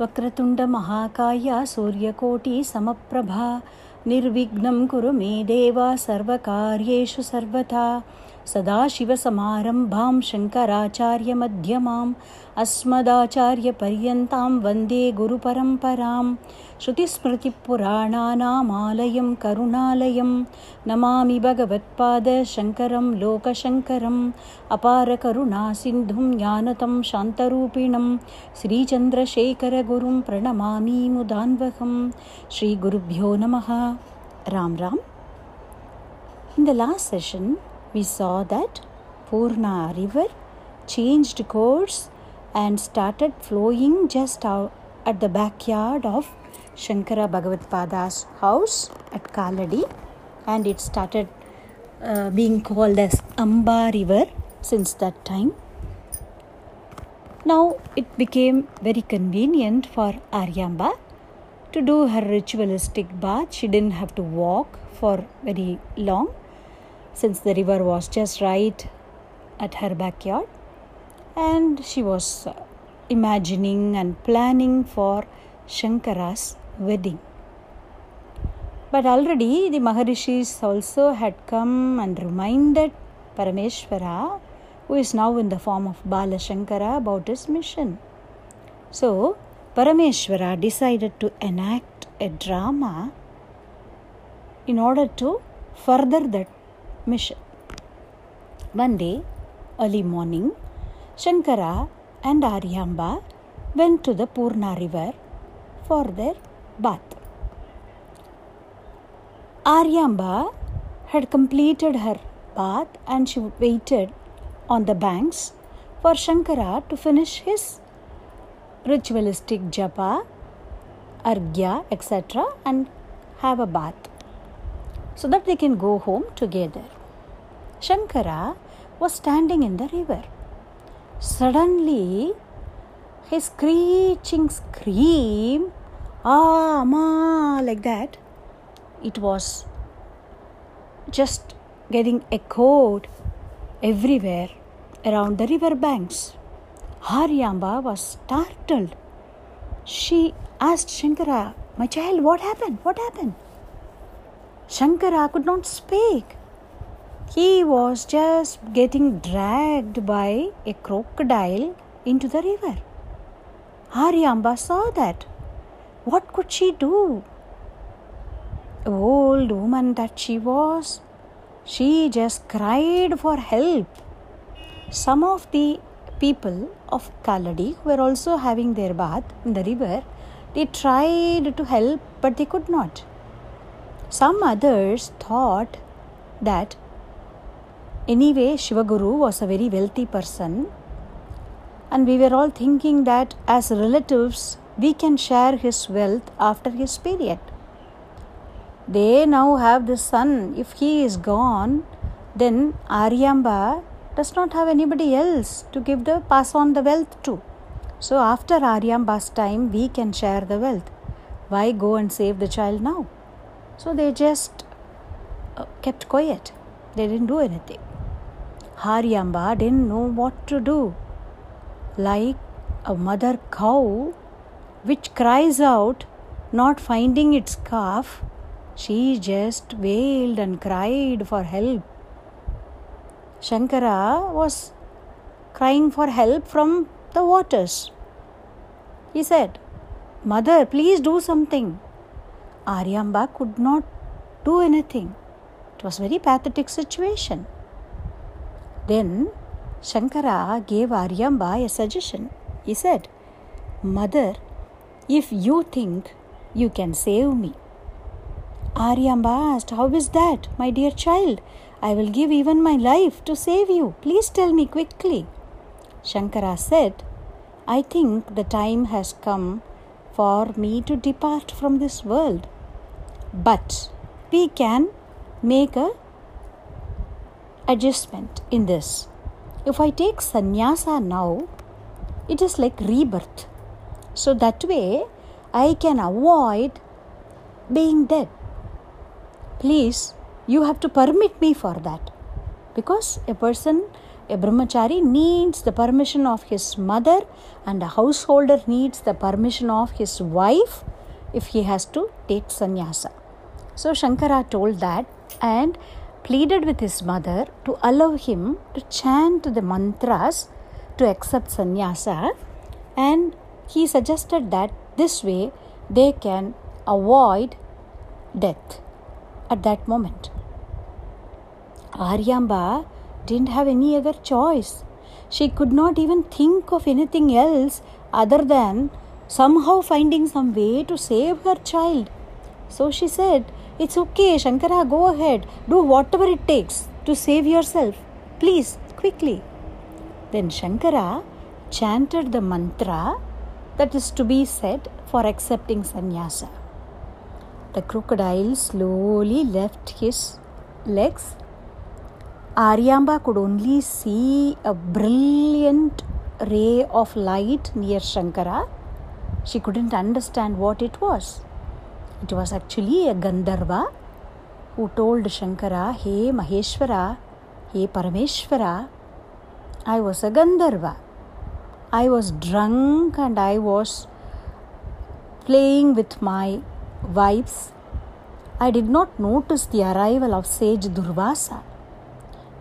वक्रतुण्डमहाकाय सूर्यकोटिसमप्रभा निर्विघ्नं कुरु मे देव सर्वकार्येषु सर्वथा सदाशिवसमारम्भां शङ्कराचार्यमध्यमाम् अस्मदाचार्यपर्यन्तां वन्दे गुरुपरम्परां श्रुतिस्मृतिपुराणानामालयं करुणालयं नमामि भगवत्पादशङ्करं लोकशङ्करम् अपारकरुणासिन्धुं ज्ञानतं शान्तरूपिणं श्रीचन्द्रशेखरगुरुं प्रणमामि मुदान्वहं श्रीगुरुभ्यो नमः we saw that Purna river changed course and started flowing just out at the backyard of Shankara Bhagavatpada's house at Kaladi and it started uh, being called as Amba river since that time. Now it became very convenient for Aryamba to do her ritualistic bath. She didn't have to walk for very long since the river was just right at her backyard and she was uh, imagining and planning for Shankara's wedding. But already the Maharishis also had come and reminded Parameshwara, who is now in the form of Bala Shankara, about his mission. So Parameshwara decided to enact a drama in order to further that mission. One day, early morning, Shankara and Aryamba went to the Purna river for their bath. Aryamba had completed her bath and she waited on the banks for Shankara to finish his ritualistic japa, argya, etc., and have a bath so that they can go home together. Shankara was standing in the river. Suddenly, his screeching scream, ah, ma, like that, it was just getting echoed everywhere around the river banks. Aryamba was startled. She asked Shankara, My child, what happened? What happened? Shankara could not speak. He was just getting dragged by a crocodile into the river. Aryamba saw that. What could she do? Old woman that she was, she just cried for help. Some of the people of Kaladi were also having their bath in the river, they tried to help but they could not. Some others thought that anyway Shivaguru was a very wealthy person and we were all thinking that as relatives we can share his wealth after his period. They now have this son. If he is gone, then Aryamba does not have anybody else to give the pass on the wealth to. So after Aryamba's time, we can share the wealth. Why go and save the child now? So they just uh, kept quiet. They didn't do anything. Aryamba didn't know what to do. Like a mother cow which cries out, not finding its calf, she just wailed and cried for help. Shankara was crying for help from the waters. He said, Mother, please do something. Aryamba could not do anything. It was a very pathetic situation. Then Shankara gave Aryamba a suggestion. He said, Mother, if you think you can save me. Aryamba asked, How is that, my dear child? I will give even my life to save you. Please tell me quickly. Shankara said, I think the time has come for me to depart from this world. But we can make a adjustment in this. If I take sannyasa now, it is like rebirth. So that way I can avoid being dead. Please, you have to permit me for that. Because a person A brahmachari needs the permission of his mother, and a householder needs the permission of his wife if he has to take sannyasa. So Shankara told that and pleaded with his mother to allow him to chant the mantras to accept sannyasa and he suggested that this way they can avoid death at that moment. Aryamba didn't have any other choice. She could not even think of anything else other than somehow finding some way to save her child. So she said, It's okay, Shankara, go ahead. Do whatever it takes to save yourself. Please, quickly. Then Shankara chanted the mantra that is to be said for accepting sannyasa. The crocodile slowly left his legs Aryamba could only see a brilliant ray of light near Shankara. She couldn't understand what it was. It was actually a Gandharva who told Shankara, Hey Maheshwara, Hey Parameshwara, I was a Gandharva. I was drunk and I was playing with my wives. I did not notice the arrival of sage Durvasa.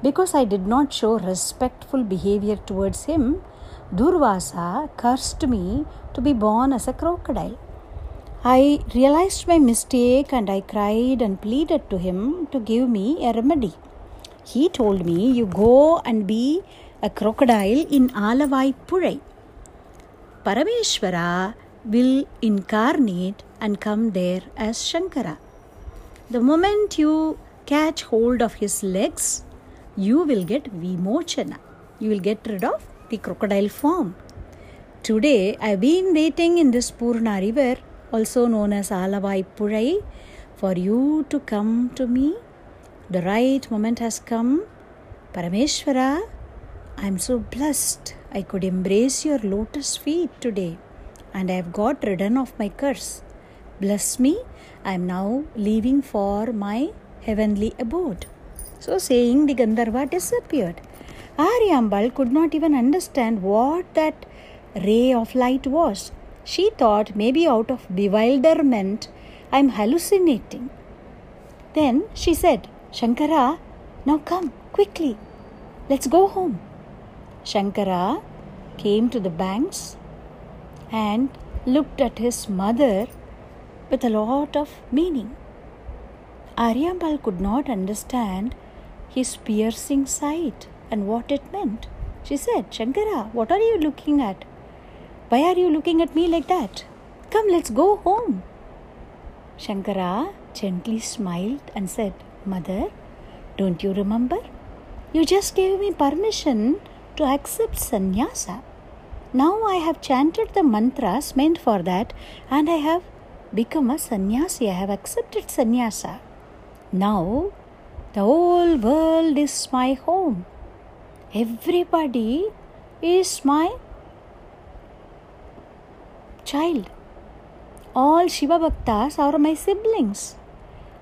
Because I did not show respectful behavior towards him, Durvasa cursed me to be born as a crocodile. I realized my mistake and I cried and pleaded to him to give me a remedy. He told me, You go and be a crocodile in Alavai Purai. Parameshwara will incarnate and come there as Shankara. The moment you catch hold of his legs, you will get Vimochana. You will get rid of the crocodile form. Today, I have been waiting in this Purna river, also known as Alavai Purai, for you to come to me. The right moment has come. Parameshwara, I am so blessed. I could embrace your lotus feet today, and I have got ridden of my curse. Bless me, I am now leaving for my heavenly abode. So saying, the Gandharva disappeared. Aryambal could not even understand what that ray of light was. She thought maybe out of bewilderment I am hallucinating. Then she said, Shankara, now come quickly. Let's go home. Shankara came to the banks and looked at his mother with a lot of meaning. Aryambal could not understand his piercing sight and what it meant. She said, Shankara, what are you looking at? Why are you looking at me like that? Come, let's go home. Shankara gently smiled and said, Mother, don't you remember? You just gave me permission to accept sannyasa. Now I have chanted the mantras meant for that and I have become a sannyasi. I have accepted sannyasa. Now the whole world is my home. Everybody is my child. All Shiva Bhaktas are my siblings.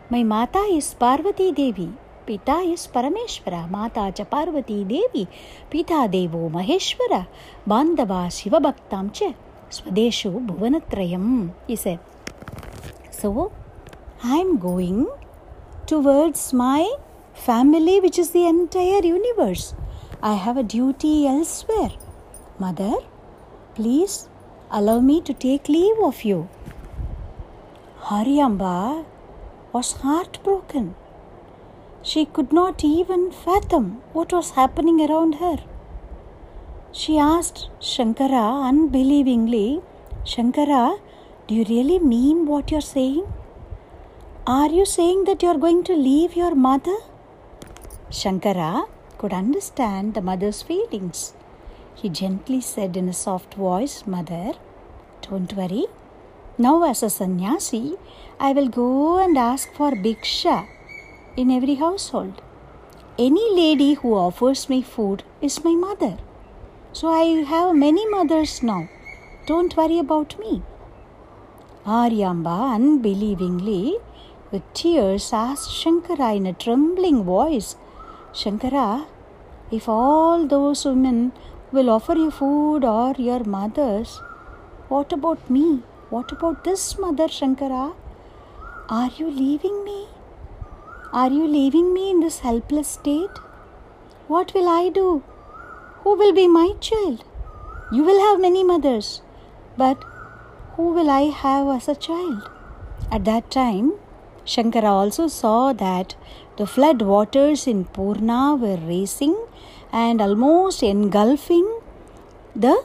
My Mata is Parvati Devi. Pita is Parameshwara. Mata cha Parvati Devi. Pita Devo Maheshwara. Bandava Shiva Bhaktam cha. Swadeshu Bhuvanatrayam. He said. So, I am going towards my family, which is the entire universe. I have a duty elsewhere. Mother, please allow me to take leave of you. Aryamba was heartbroken. She could not even fathom what was happening around her. She asked Shankara unbelievingly, Shankara, do you really mean what you're saying? Are you saying that you are going to leave your mother? Shankara could understand the mother's feelings. He gently said in a soft voice, Mother, don't worry. Now, as a sannyasi, I will go and ask for bhiksha in every household. Any lady who offers me food is my mother. So I have many mothers now. Don't worry about me. Aryamba unbelievingly with tears, asked Shankara in a trembling voice, Shankara, If all those women will offer you food or your mothers, what about me? What about this mother, Shankara? Are you leaving me? Are you leaving me in this helpless state? What will I do? Who will be my child? You will have many mothers, but who will I have as a child? At that time, Shankara also saw that the flood waters in Purna were racing and almost engulfing the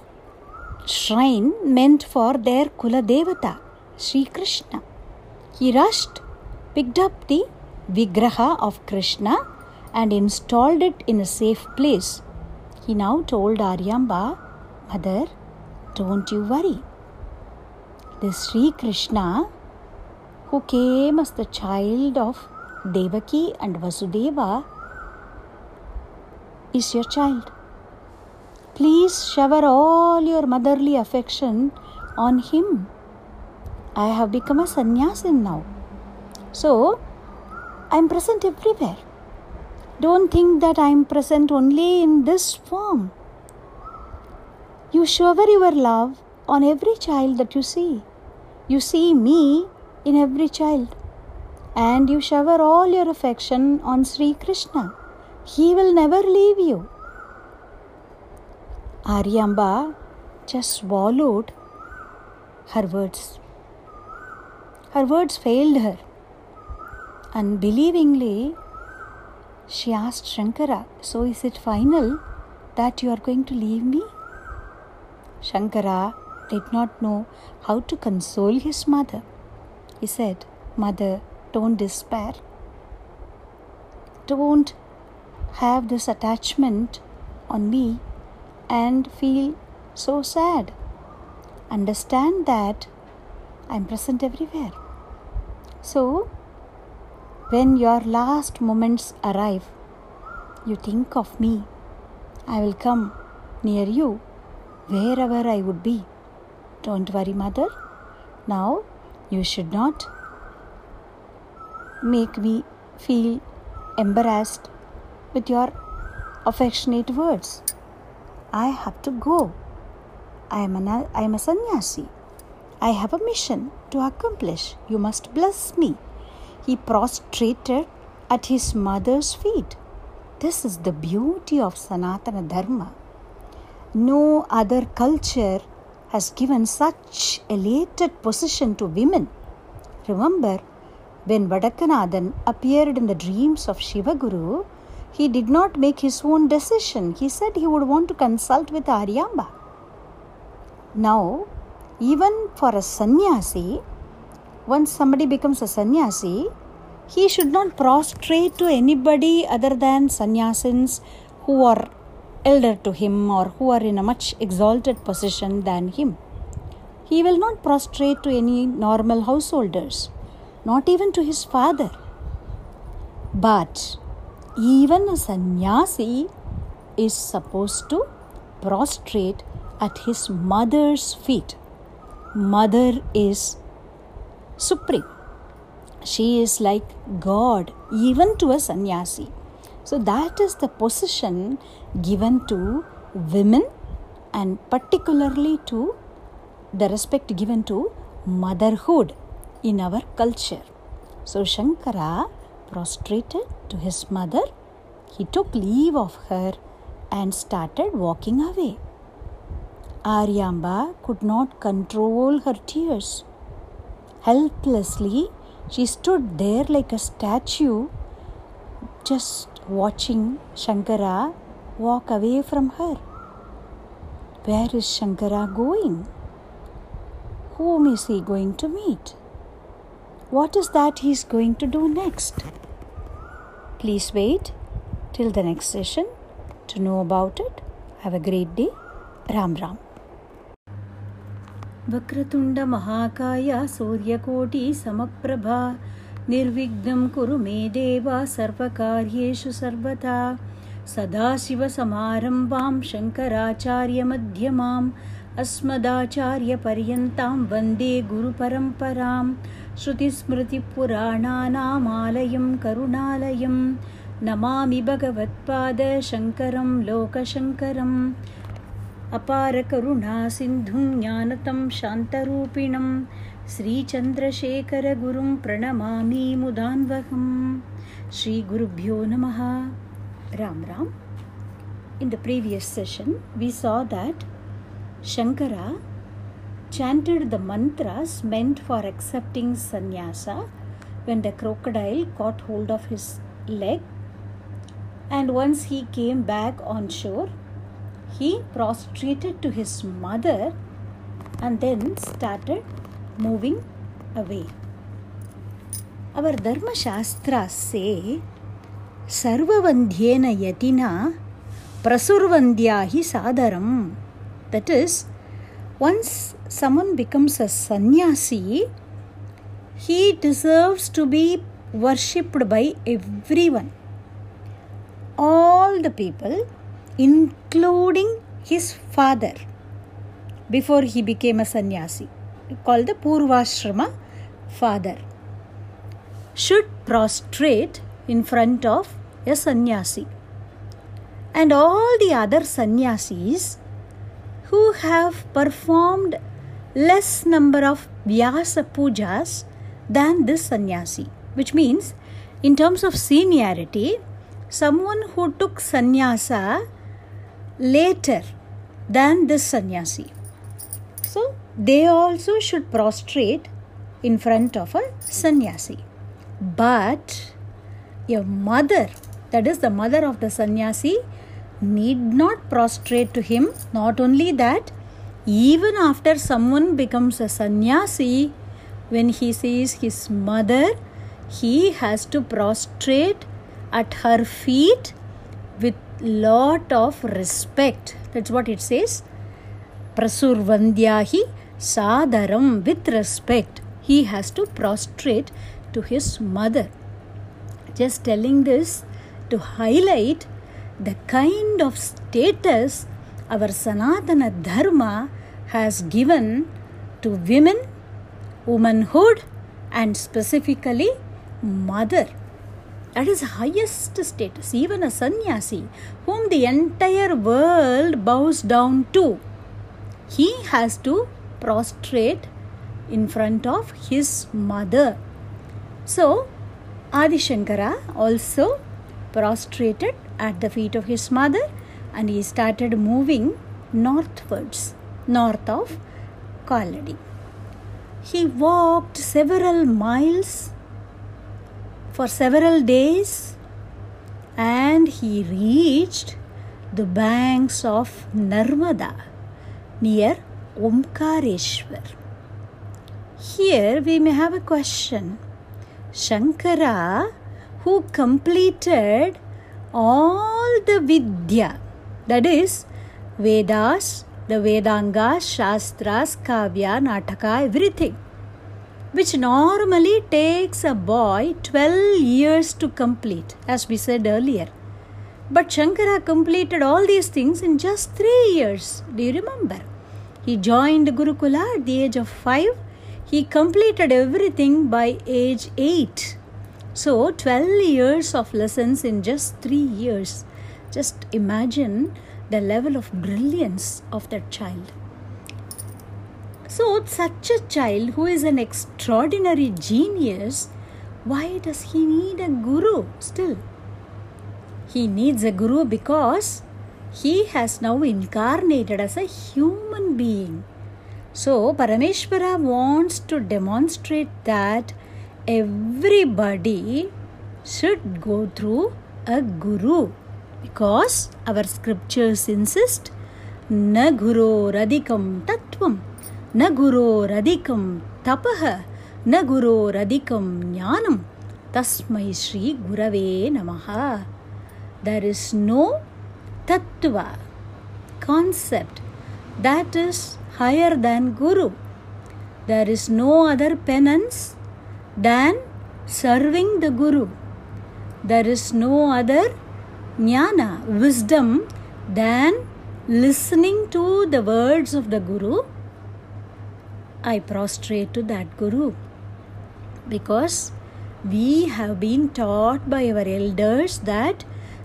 shrine meant for their Kula Devata, Sri Krishna. He rushed, picked up the Vigraha of Krishna and installed it in a safe place. He now told Aryamba, Mother, don't you worry. This Sri Krishna, who came as the child of Devaki and Vasudeva, is your child. Please shower all your motherly affection on him. I have become a sannyasin now. So, I am present everywhere. Don't think that I am present only in this form. You shower your love on every child that you see. You see me in every child. And you shower all your affection on Sri Krishna. He will never leave you. Aryamba just swallowed her words. Her words failed her. Unbelievingly, she asked Shankara, So is it final that you are going to leave me? Shankara did not know how to console his mother. He said, Mother, don't despair. Don't have this attachment on me and feel so sad. Understand that I'm present everywhere. So, when your last moments arrive, you think of me. I will come near you wherever I would be. Don't worry, mother. Now, you should not make me feel embarrassed with your affectionate words. I have to go. I am, an, I am a sannyasi. I have a mission to accomplish. You must bless me. He prostrated at his mother's feet. This is the beauty of Sanatana Dharma. No other culture has given such elated position to women. Remember, when Vadakanathan appeared in the dreams of Shivaguru, he did not make his own decision. He said he would want to consult with Aryamba. Now, even for a sannyasi, once somebody becomes a sannyasi, he should not prostrate to anybody other than sannyasins who are elder to him or who are in a much exalted position than him. He will not prostrate to any normal householders, not even to his father. But even a sannyasi is supposed to prostrate at his mother's feet. Mother is supreme. She is like God, even to a sannyasi. So, that is the position given to women and particularly to the respect given to motherhood in our culture. So, Shankara prostrated to his mother, he took leave of her and started walking away. Aryamba could not control her tears. Helplessly, she stood there like a statue, just watching Shankara walk away from her. Where is Shankara going? Whom is he going to meet? What is that he is going to do next? Please wait till the next session to know about it. Have a great day. Ram Ram. वक्रतुण्डमहाकाय सूर्यकोटि समप्रभा निर्विघ्नं कुरु मे देव सर्वकार्येषु सर्वथा सदाशिवसमारम्भां शङ्कराचार्यमध्यमाम् अस्मदाचार्यपर्यन्तां वन्दे गुरुपरम्परां श्रुतिस्मृतिपुराणानामालयं करुणालयं। नमामि भगवत्पादशङ्करं लोकशङ्करम् अपारकरुणासिन्धुं ज्ञानतं शान्तरूपिणं श्रीचन्द्रशेखरगुरुं प्रणमामि मुदान्वहं श्रीगुरुभ्यो नमः। Ram Ram. In the previous session, we saw that Shankara chanted the mantras meant for accepting sannyasa when the crocodile caught hold of his leg and once he came back on shore, he prostrated to his mother and then started moving away. Our Dharma Shastras say, Sarvavandhyena yatina prasurvandhyahi sadaram. That is, once someone becomes a sannyasi, he deserves to be worshipped by everyone all the people, including his father, before he became a sannyasi, called the Purvashrama father, should prostrate in front of a sannyasi. And all the other sannyasis who have performed less number of Vyasa pujas than this sannyasi, which means in terms of seniority, someone who took sannyasa later than this sannyasi. So they also should prostrate in front of a sannyasi. But your mother, that is the mother of the sannyasi, need not prostrate to him. Not only that, even after someone becomes a sannyasi, when he sees his mother, he has to prostrate at her feet with lot of respect. That's what it says. Prasurvandhyahi sadaram with respect. He has to prostrate to his mother. Just telling this to highlight the kind of status our Sanatana Dharma has given to women, womanhood, and specifically mother. That is highest status. Even a sannyasi, whom the entire world bows down to, he has to prostrate in front of his mother. So, Adi Shankara also prostrated at the feet of his mother and he started moving northwards, north of Kaladi. He walked several miles for several days and he reached the banks of Narmada near Omkareshwar. Here we may have a question. Shankara, who completed all the Vidya, that is, Vedas, the Vedangas, Shastras, Kavya, Nataka, everything which normally takes a boy 12 years to complete, as we said earlier. But Shankara completed all these things in just three years. Do you remember? He joined Gurukula at the age of five. He completed everything by age eight. So, 12 years of lessons in just three years. Just imagine the level of brilliance of that child. So, such a child who is an extraordinary genius, why does he need a guru still? He needs a guru because he has now incarnated as a human being. So, Parameshwara wants to demonstrate that everybody should go through a guru because our scriptures insist na guru radikam tatvam na guru radikam tapah na guru radikam jnanam tasmai shri gurave namaha. There is no tattva concept that is higher than guru. There is no other penance than serving the guru. There is no other jnana wisdom than listening to the words of the guru. I prostrate to that Guru because we have been taught by our elders that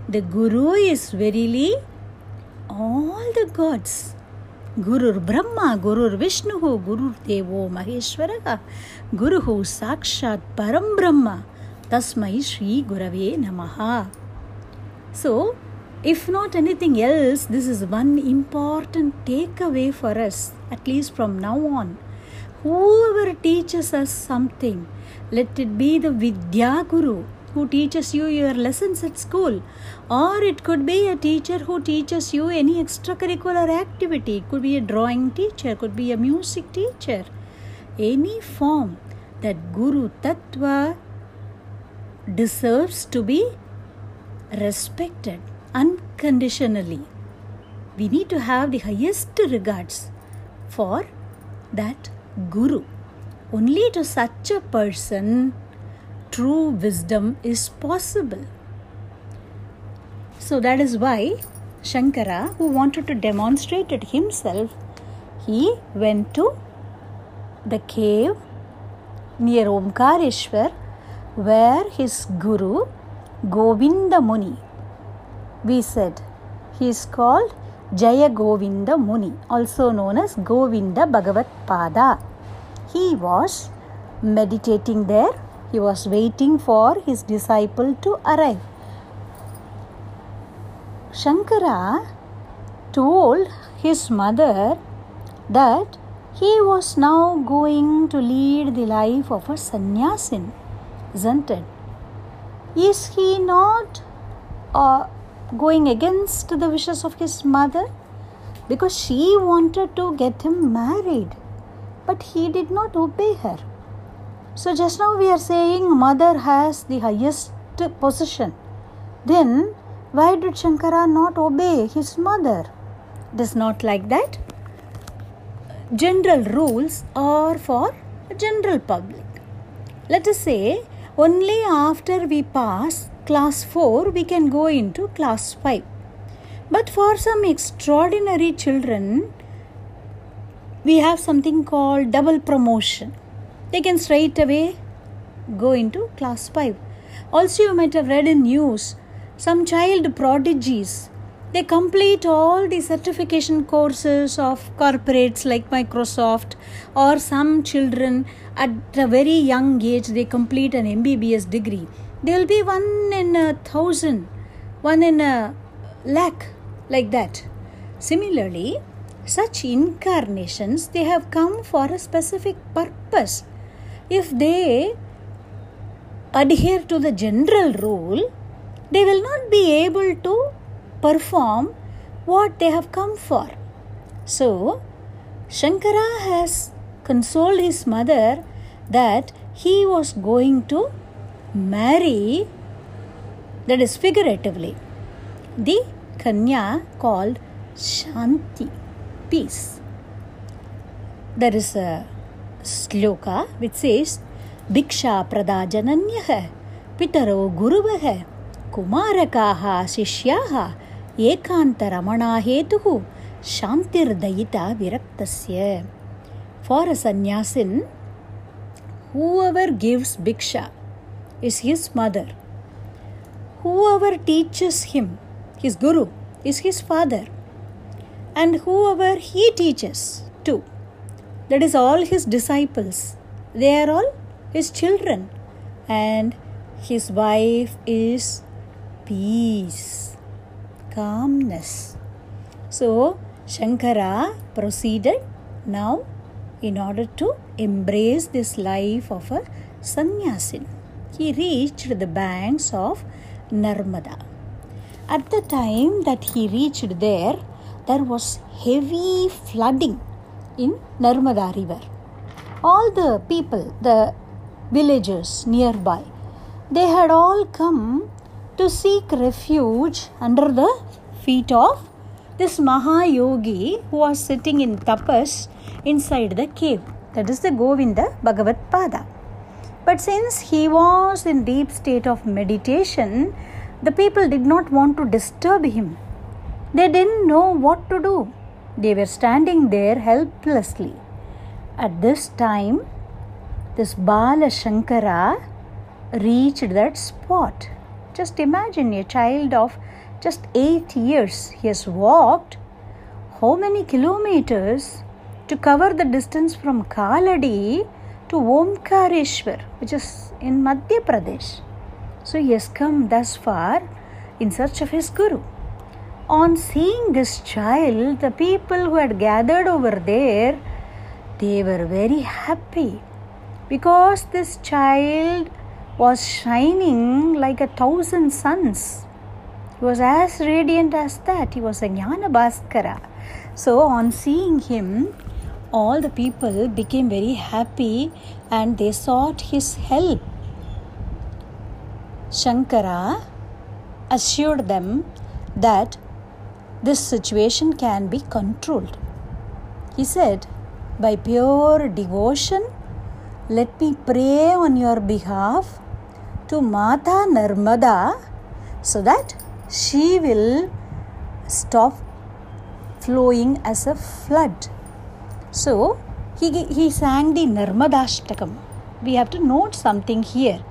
the Guru is verily all the gods. Gurur Brahma, Gurur Vishnu, Gurur Devo Maheshwara, Sakshat Param Brahma, Tasmai Shri Gurave Namaha. So, if not anything else, this is one important takeaway for us, at least from now on. Whoever teaches us something, let it be the Vidya Guru who teaches you your lessons at school, or it could be a teacher who teaches you any extracurricular activity. It could be a drawing teacher, could be a music teacher. Any form that Guru Tattva deserves to be respected unconditionally. We need to have the highest regards for that Guru. Only to such a person true wisdom is possible. So that is why Shankara, who wanted to demonstrate it himself, he went to the cave near Omkareshwar where his guru Govinda Muni, we said, he is called Jaya Govinda Muni, also known as Govinda Bhagavat Pada. He was meditating there he was waiting for his disciple to arrive. Shankara told his mother that he was now going to lead the life of a sannyasin, isn't it? Is he not uh, going against the wishes of his mother? Because she wanted to get him married, but he did not obey her. So just now we are saying mother has the highest position. Then why did Shankara not obey his mother? It is not like that. General rules are for general public. Let us say only after we pass class 4 we can go into class 5. But for some extraordinary children, we have something called double promotion they can straight away go into class 5. Also, you might have read in news some child prodigies. They complete all the certification courses of corporates like Microsoft, or some children at a very young age they complete an MBBS degree. There will be one in a thousand, one in a lakh, like that. Similarly, such incarnations they have come for a specific purpose if they adhere to the general rule, they will not be able to perform what they have come for. So, Shankara has consoled his mother that he was going to marry, that is figuratively, the Kanya called Shanti, peace. There is a sloka which says, Bhiksha Pradajananyaha Pitaro Guruvaha Kumarakaha Shishyaha ಏಕಾಂತರಮಣಾಹೇತು ಶಾಂತಿರ್ದಯಿತ ವಿರಕ್ತಸ್ಯ. For a sannyasin whoever gives bhiksha is his mother. whoever teaches him his guru is his father. and whoever he teaches to that is all his disciples they are all his children and his wife is peace calmness. So, Shankara proceeded now in order to embrace this life of a sannyasin. He reached the banks of Narmada. At the time that he reached there, there was heavy flooding in Narmada river. All the people, the villagers nearby, they had all come to seek refuge under the feet of this Mahayogi who was sitting in tapas inside the cave. That is the Govinda Bhagavat Pada. But since he was in deep state of meditation, the people did not want to disturb him. They didn't know what to do. They were standing there helplessly. At this time, this Bala Shankara reached that spot. Just imagine a child of just eight years. He has walked how many kilometers to cover the distance from Kaladi to Omkareshwar, which is in Madhya Pradesh. So he has come thus far in search of his Guru. On seeing this child, the people who had gathered over there, they were very happy because this child was shining like a thousand suns. He was as radiant as that. He was a Jnana Bhaskara. So, on seeing him, all the people became very happy and they sought his help. Shankara assured them that this situation can be controlled. He said, By pure devotion, let me pray on your behalf to Mata Narmada so that she will stop flowing as a flood. So, he, he sang the Narmadashtakam. We have to note something here.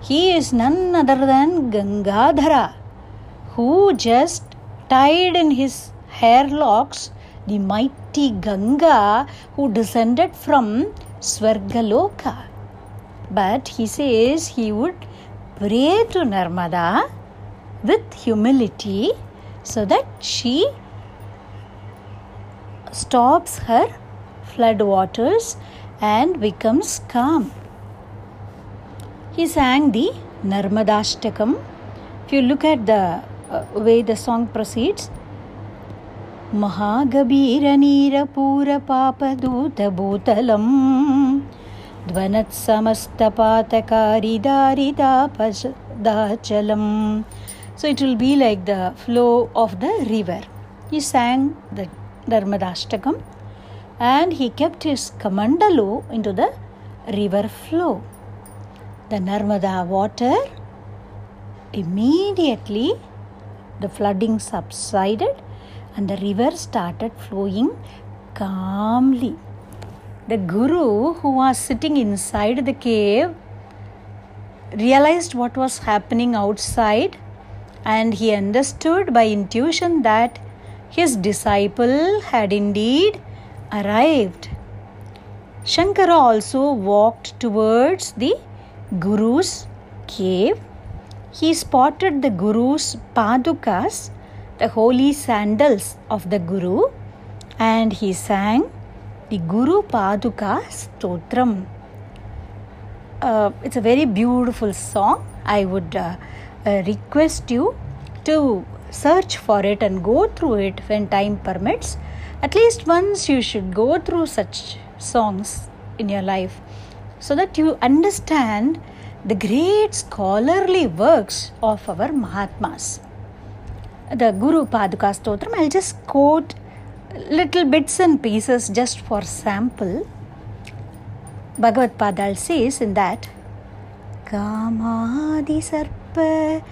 He is none other than Gangadhara, who just tied in his hair locks the mighty Ganga who descended from Swargaloka. But he says he would pray to Narmada with humility so that she stops her flood waters and becomes calm. He sang the Narmadashtakam. If you look at the uh, way the song proceeds महागभीरनीरपूरपापदूतभूतलम् ध्वनत्समस्तपातकारिदारिदापदाचलम् So it will be like the flow of the river. He sang the Dharmadashtakam and he kept his kamandalu into the river flow. The Narmada water immediately the flooding subsided and the river started flowing calmly. The Guru, who was sitting inside the cave, realized what was happening outside and he understood by intuition that his disciple had indeed arrived. Shankara also walked towards the Guru's cave he spotted the Guru's padukas, the holy sandals of the Guru, and he sang the Guru Paduka Stotram. Uh, it's a very beautiful song. I would uh, uh, request you to search for it and go through it when time permits. At least once you should go through such songs in your life so that you understand the great scholarly works of our Mahatmas. The Guru Paduka Stotram, I'll just quote little bits and pieces just for sample. Bhagavad Padal says in that Kamadi Sarpa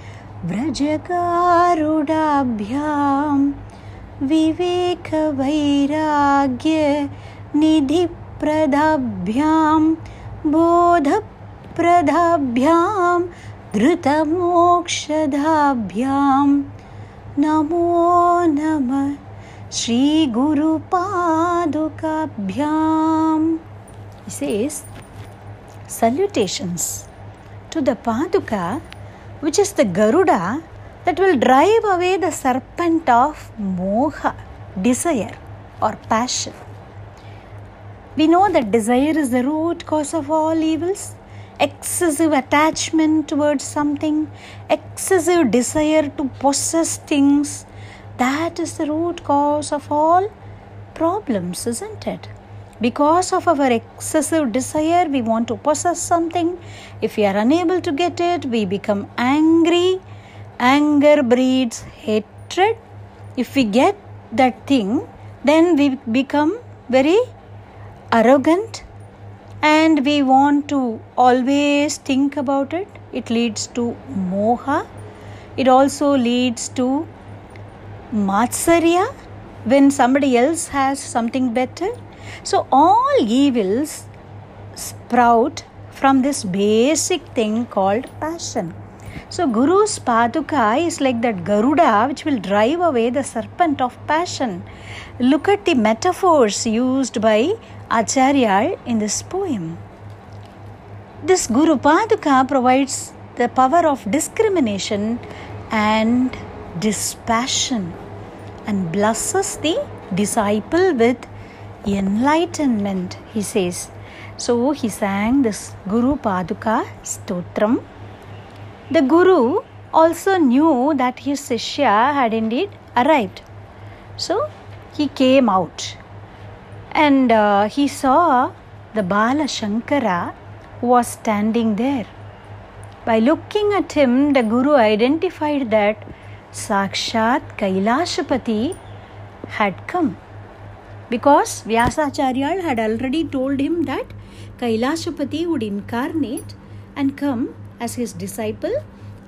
व्रजगारुडाभ्यां विवेकवैराग्य निधिप्रदाभ्यां बोध प्रधाभ्यां धृतमोक्षधाभ्यां नमो नमः श्रीगुरुपादुकाभ्याम् He says, Salutations to the Paduka, which is the Garuda that will drive away the serpent of moha, desire or passion. We know that desire is the root cause of all evils excessive attachment towards something, excessive desire to possess things, that is the root cause of all problems, isn't it? Because of our excessive desire, we want to possess something. If we are unable to get it, we become angry. Anger breeds hatred. If we get that thing, then we become very arrogant and we want to always think about it, it leads to moha. It also leads to matsarya when somebody else has something better. So, all evils sprout from this basic thing called passion. So, Guru's Paduka is like that Garuda which will drive away the serpent of passion. Look at the metaphors used by Acharya in this poem. This Guru Paduka provides the power of discrimination and dispassion and blesses the disciple with enlightenment, he says. So he sang this Guru Paduka Stotram the Guru also knew that his Sishya had indeed arrived. So he came out and uh, he saw the Bala Shankara was standing there. By looking at him, the Guru identified that Sakshat Kailashapati had come. Because Vyasacharya had already told him that Kailashapati would incarnate and come as his disciple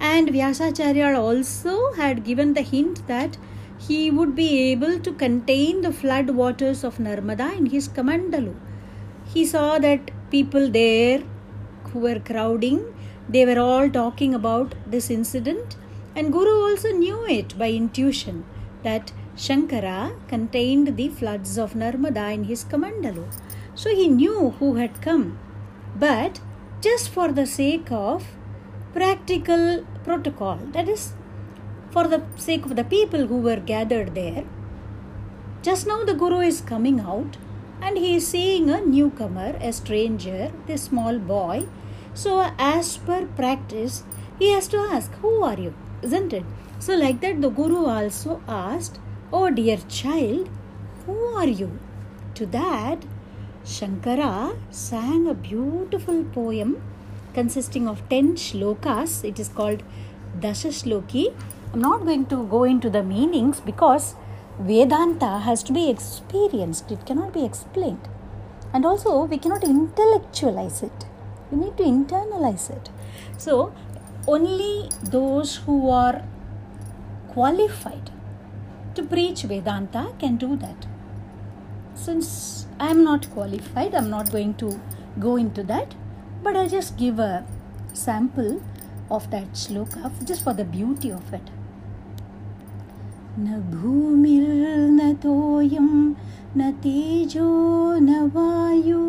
and Vyasacharya also had given the hint that he would be able to contain the flood waters of Narmada in his Kamandalu. He saw that people there who were crowding, they were all talking about this incident and Guru also knew it by intuition that Shankara contained the floods of Narmada in his Kamandalu. So he knew who had come. But just for the sake of practical protocol that is for the sake of the people who were gathered there just now the guru is coming out and he is seeing a newcomer a stranger this small boy so as per practice he has to ask who are you isn't it so like that the guru also asked oh dear child who are you to that shankara sang a beautiful poem consisting of 10 shlokas. It is called Dasha Shloki. I'm not going to go into the meanings because Vedanta has to be experienced, it cannot be explained. And also, we cannot intellectualize it, we need to internalize it. So, only those who are qualified to preach Vedanta can do that. Since I am not qualified, I'm not going to go into that but I'll just give a sample of that shloka just for the beauty of it. न भूमिर्न तोयं न तेजो न वायु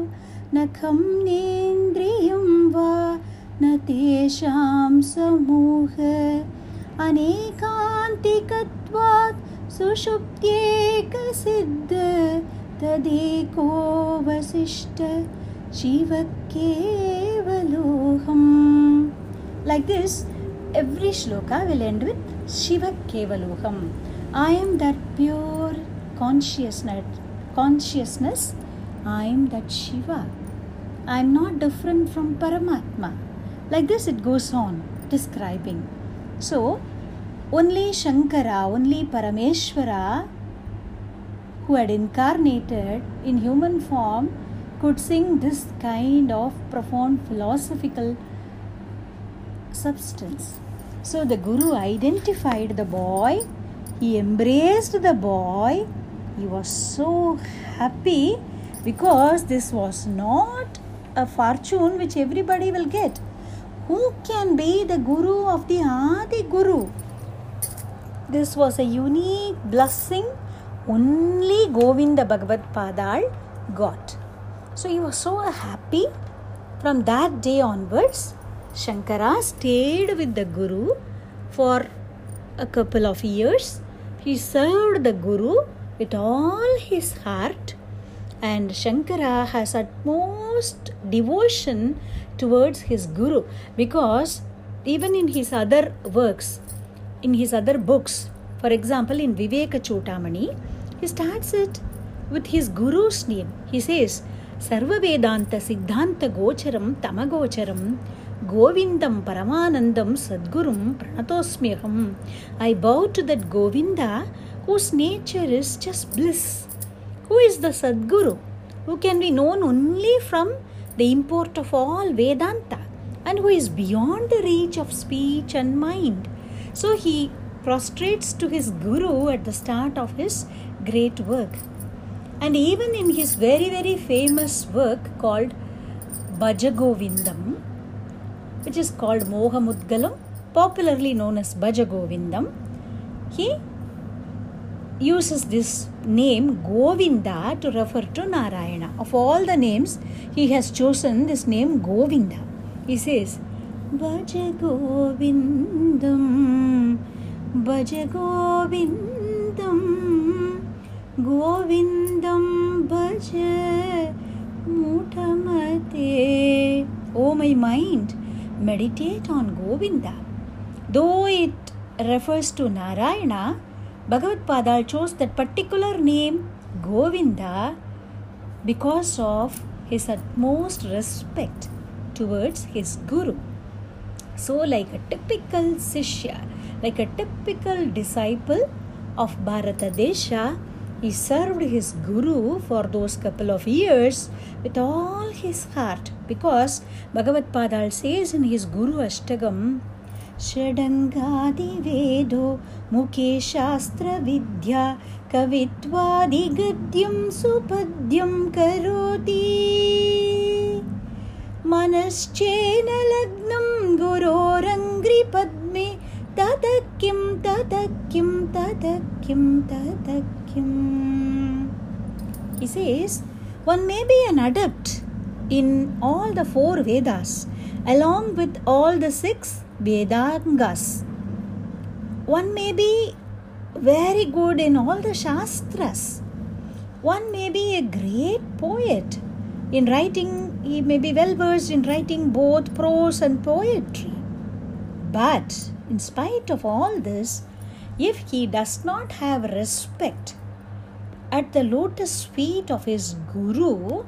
न खं नेन्द्रियं वा न तेषां समूह। अनेकान्तिकत्वात् सुषुप्त्येकसिद्ध तदेकोऽवशिष्ट शिवकेवलोहम् शिवकेव लोहं like this every shloka will end with शिवकेवलोहम् I am that pure consciousness. Consciousness. I am that Shiva. I am not different from Paramatma. Like this, it goes on describing. So, only Shankara, only Parameshwara, who had incarnated in human form, could sing this kind of profound philosophical substance. So the Guru identified the boy, he embraced the boy, he was so happy because this was not a fortune which everybody will get. Who can be the Guru of the Adi Guru? This was a unique blessing only Govinda Bhagavatpadal got. So he was so happy. From that day onwards, Shankara stayed with the Guru for a couple of years. He served the Guru with all his heart, and Shankara has utmost devotion towards his Guru because even in his other works, in his other books, for example, in Viveka Chudamani, he starts it with his Guru's name. He says, Sarva Vedanta Siddhanta Gocharam Tamagocharam Govindam Paramanandam Sadguru Pranatosmyaham. I bow to that Govinda whose nature is just bliss. Who is the Sadguru? Who can be known only from the import of all Vedanta and who is beyond the reach of speech and mind. So he prostrates to his Guru at the start of his great work. And even in his very, very famous work called Bhajagovindam, which is called Mohamudgaram, popularly known as Bhajagovindam, he uses this name Govinda to refer to Narayana. Of all the names, he has chosen this name Govinda. He says, Bhaja Govindam, Bhaja Govindam, Govindam Bhaja. Oh, my mind, meditate on Govinda. Though it refers to Narayana, Bhagavatpadal chose that particular name Govinda because of his utmost respect towards his guru. So, like a typical Shishya, like a typical disciple of Bharata Desha, he served his guru for those couple of years with all his heart because Bhagavatpadal says in his Guru Ashtakam, षडङ्गादिवेदो मुखे शास्त्रविद्या कवित्वादिगद्यं सुपद्यं करोति। मनश्चेन लग्नं गुरोरङ्घ्रिपद्मे Lagnam Guru तत Padme तत किं तत किम् He says, one may be an adept in all the four Vedas along with all the six Vedangas. One may be very good in all the Shastras. One may be a great poet in writing, he may be well versed in writing both prose and poetry. But in spite of all this, if he does not have respect at the lotus feet of his guru,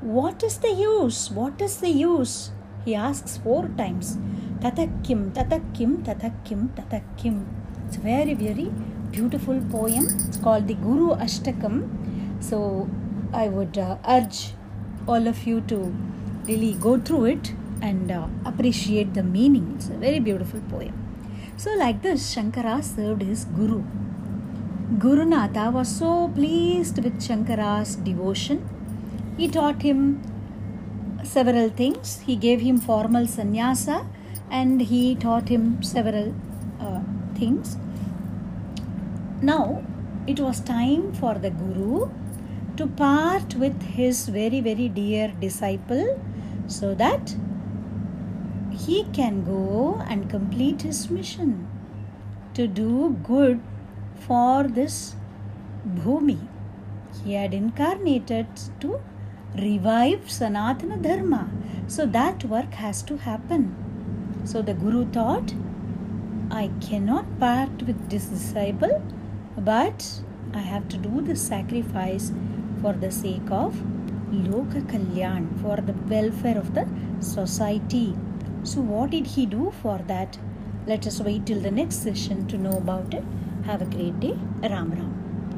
what is the use? What is the use? He asks four times. Tatakim, Tatakim, Tatakim, Tatakim. It's a very, very beautiful poem. It's called the Guru Ashtakam. So I would uh, urge all of you to really go through it and uh, appreciate the meaning. It's a very beautiful poem. So, like this, Shankara served his Guru. Guru Gurunatha was so pleased with Shankara's devotion. He taught him several things. He gave him formal sannyasa and he taught him several uh, things. Now it was time for the Guru to part with his very, very dear disciple so that he can go and complete his mission to do good for this Bhumi. He had incarnated to revive Sanatana Dharma. So that work has to happen. So the Guru thought, I cannot part with this disciple, but I have to do the sacrifice for the sake of Loka Kalyan, for the welfare of the society. So, what did he do for that? Let us wait till the next session to know about it. Have a great day. Ram Ram.